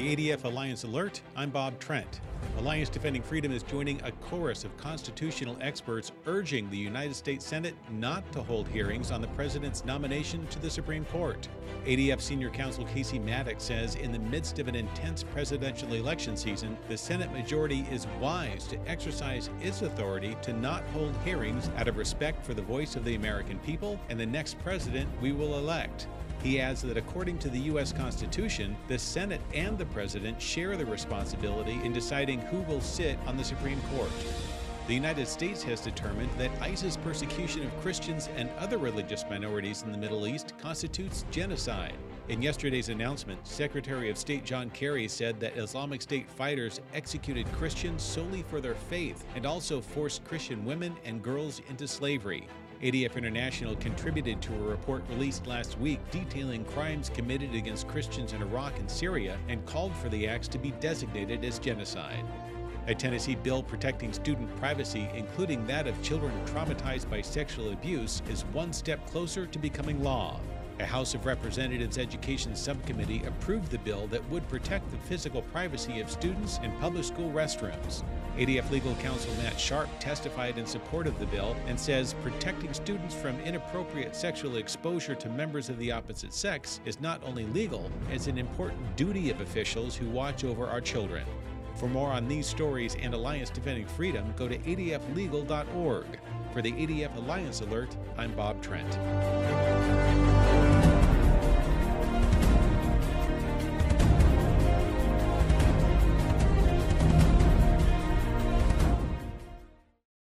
the ADF Alliance Alert, I'm Bob Trent. Alliance Defending Freedom is joining a chorus of constitutional experts urging the United States Senate not to hold hearings on the president's nomination to the Supreme Court. ADF Senior Counsel Casey Mattox says in the midst of an intense presidential election season, the Senate majority is wise to exercise its authority to not hold hearings out of respect for the voice of the American people and the next president we will elect. He adds that according to the U.S. Constitution, the Senate and the President share the responsibility in deciding who will sit on the Supreme Court. The United States has determined that ISIS persecution of Christians and other religious minorities in the Middle East constitutes genocide. In yesterday's announcement, Secretary of State John Kerry said that Islamic State fighters executed Christians solely for their faith and also forced Christian women and girls into slavery. ADF International contributed to a report released last week detailing crimes committed against Christians in Iraq and Syria and called for the acts to be designated as genocide. A Tennessee bill protecting student privacy, including that of children traumatized by sexual abuse, is one step closer to becoming law. A House of Representatives Education Subcommittee approved the bill that would protect the physical privacy of students in public school restrooms. ADF legal counsel Matt Sharp testified in support of the bill and says protecting students from inappropriate sexual exposure to members of the opposite sex is not only legal, it's an important duty of officials who watch over our children. For more on these stories and Alliance Defending Freedom, go to adflegal.org. For the ADF Alliance Alert, I'm Bob Trent.